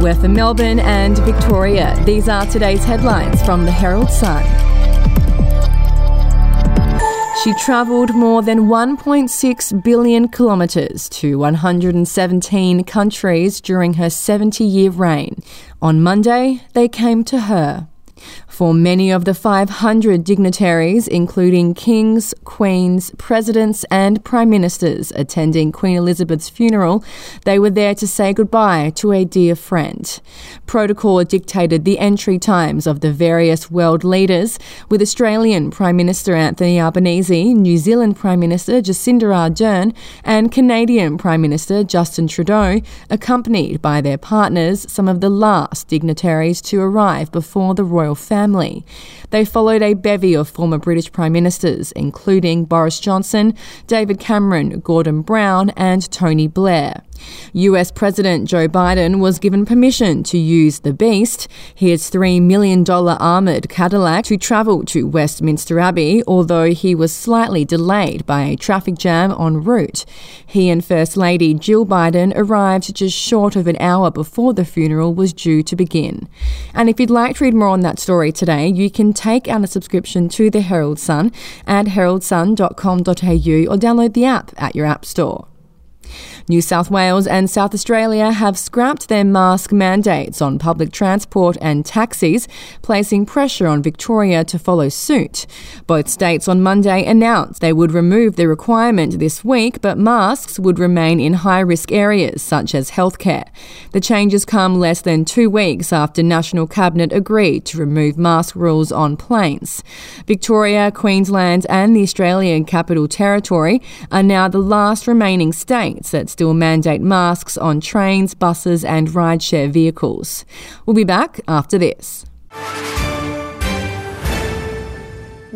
We're for Melbourne and Victoria. These are today's headlines from the Herald Sun. She travelled more than 1.6 billion kilometres to 117 countries during her 70 year reign. On Monday, they came to her. For many of the 500 dignitaries, including kings, queens, presidents, and prime ministers attending Queen Elizabeth's funeral, they were there to say goodbye to a dear friend. Protocol dictated the entry times of the various world leaders, with Australian Prime Minister Anthony Albanese, New Zealand Prime Minister Jacinda Ardern, and Canadian Prime Minister Justin Trudeau, accompanied by their partners, some of the last dignitaries to arrive before the royal family family. They followed a bevy of former British Prime Ministers, including Boris Johnson, David Cameron, Gordon Brown, and Tony Blair. US President Joe Biden was given permission to use the Beast, his $3 million armoured Cadillac, to travel to Westminster Abbey, although he was slightly delayed by a traffic jam en route. He and First Lady Jill Biden arrived just short of an hour before the funeral was due to begin. And if you'd like to read more on that story today, you can take out a subscription to the Herald Sun at heraldsun.com.au or download the app at your app store. New South Wales and South Australia have scrapped their mask mandates on public transport and taxis, placing pressure on Victoria to follow suit. Both states on Monday announced they would remove the requirement this week, but masks would remain in high risk areas such as healthcare. The changes come less than two weeks after National Cabinet agreed to remove mask rules on planes. Victoria, Queensland, and the Australian Capital Territory are now the last remaining states that still mandate masks on trains, buses, and rideshare vehicles. We'll be back after this.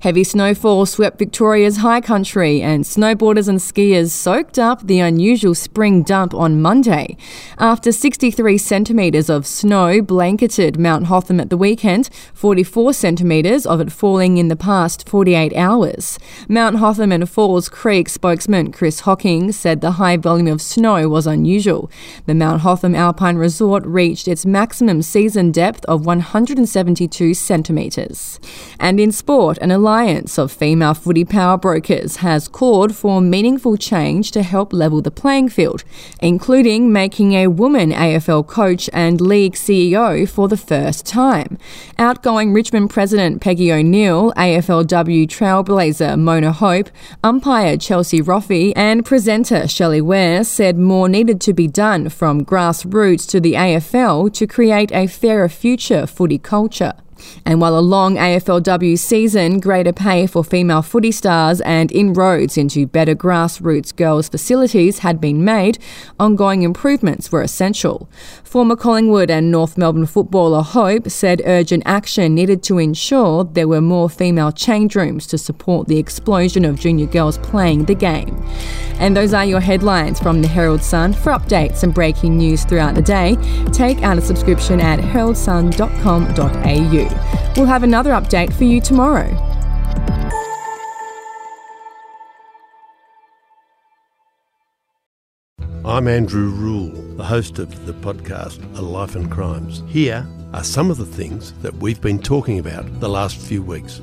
Heavy snowfall swept Victoria's high country, and snowboarders and skiers soaked up the unusual spring dump on Monday. After 63 centimetres of snow blanketed Mount Hotham at the weekend, 44 centimetres of it falling in the past 48 hours. Mount Hotham and Falls Creek spokesman Chris Hocking said the high volume of snow was unusual. The Mount Hotham Alpine Resort reached its maximum season depth of 172 centimetres. And in sport, an alliance of female footy power brokers has called for meaningful change to help level the playing field, including making a woman AFL coach and league CEO for the first time. Outgoing Richmond president Peggy O'Neill, AFLW trailblazer Moana Hope, umpire Chelsea Roffey, and presenter Shelley Ware said more needed to be done from grassroots to the AFL to create a fairer future footy culture. And while a long AFLW season, greater pay for female footy stars, and inroads into better grassroots girls' facilities had been made, ongoing improvements were essential. Former Collingwood and North Melbourne footballer Hope said urgent action needed to ensure there were more female change rooms to support the explosion of junior girls playing the game. And those are your headlines from the Herald Sun. For updates and breaking news throughout the day, take out a subscription at heraldsun.com.au. We'll have another update for you tomorrow. I'm Andrew Rule, the host of the podcast A Life and Crimes. Here are some of the things that we've been talking about the last few weeks.